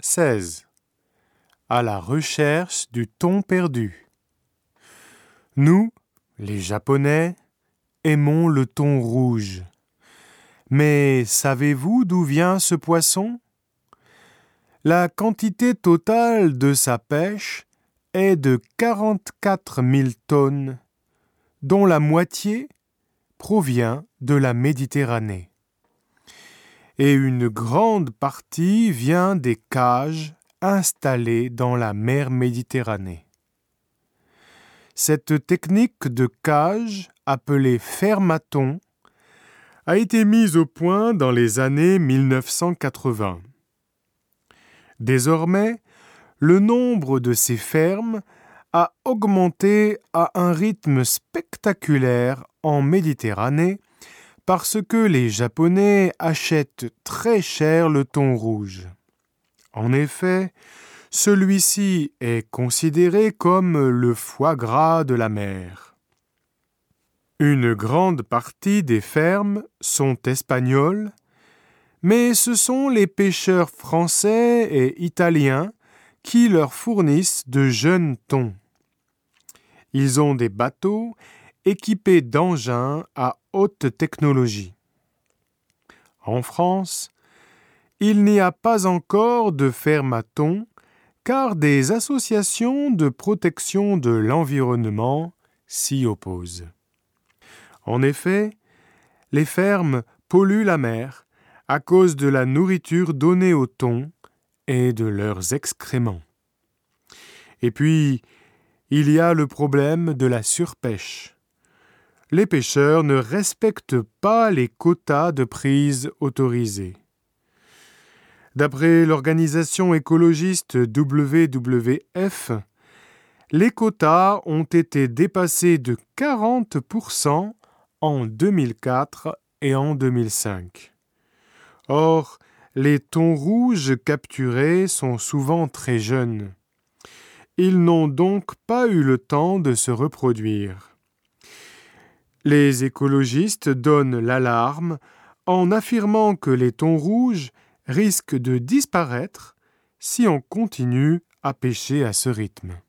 16. À la recherche du thon perdu. Nous, les Japonais, aimons le thon rouge. Mais savez-vous d'où vient ce poisson? La quantité totale de sa pêche est de 44 000 tonnes, dont la moitié provient de la Méditerranée. Et une grande partie vient des cages installées dans la mer Méditerranée. Cette technique de cage, appelée fermaton, a été mise au point dans les années 1980. Désormais, le nombre de ces fermes a augmenté à un rythme spectaculaire en Méditerranée parce que les Japonais achètent très cher le thon rouge. En effet, celui-ci est considéré comme le foie gras de la mer. Une grande partie des fermes sont espagnoles, mais ce sont les pêcheurs français et italiens qui leur fournissent de jeunes thons. Ils ont des bateaux équipés d'engins à haute technologie. En France, il n'y a pas encore de ferme à thon car des associations de protection de l'environnement s'y opposent. En effet, les fermes polluent la mer à cause de la nourriture donnée aux thons et de leurs excréments. Et puis, il y a le problème de la surpêche. Les pêcheurs ne respectent pas les quotas de prise autorisés. D'après l'organisation écologiste WWF, les quotas ont été dépassés de 40% en 2004 et en 2005. Or, les thons rouges capturés sont souvent très jeunes. Ils n'ont donc pas eu le temps de se reproduire. Les écologistes donnent l'alarme en affirmant que les thons rouges risquent de disparaître si on continue à pêcher à ce rythme.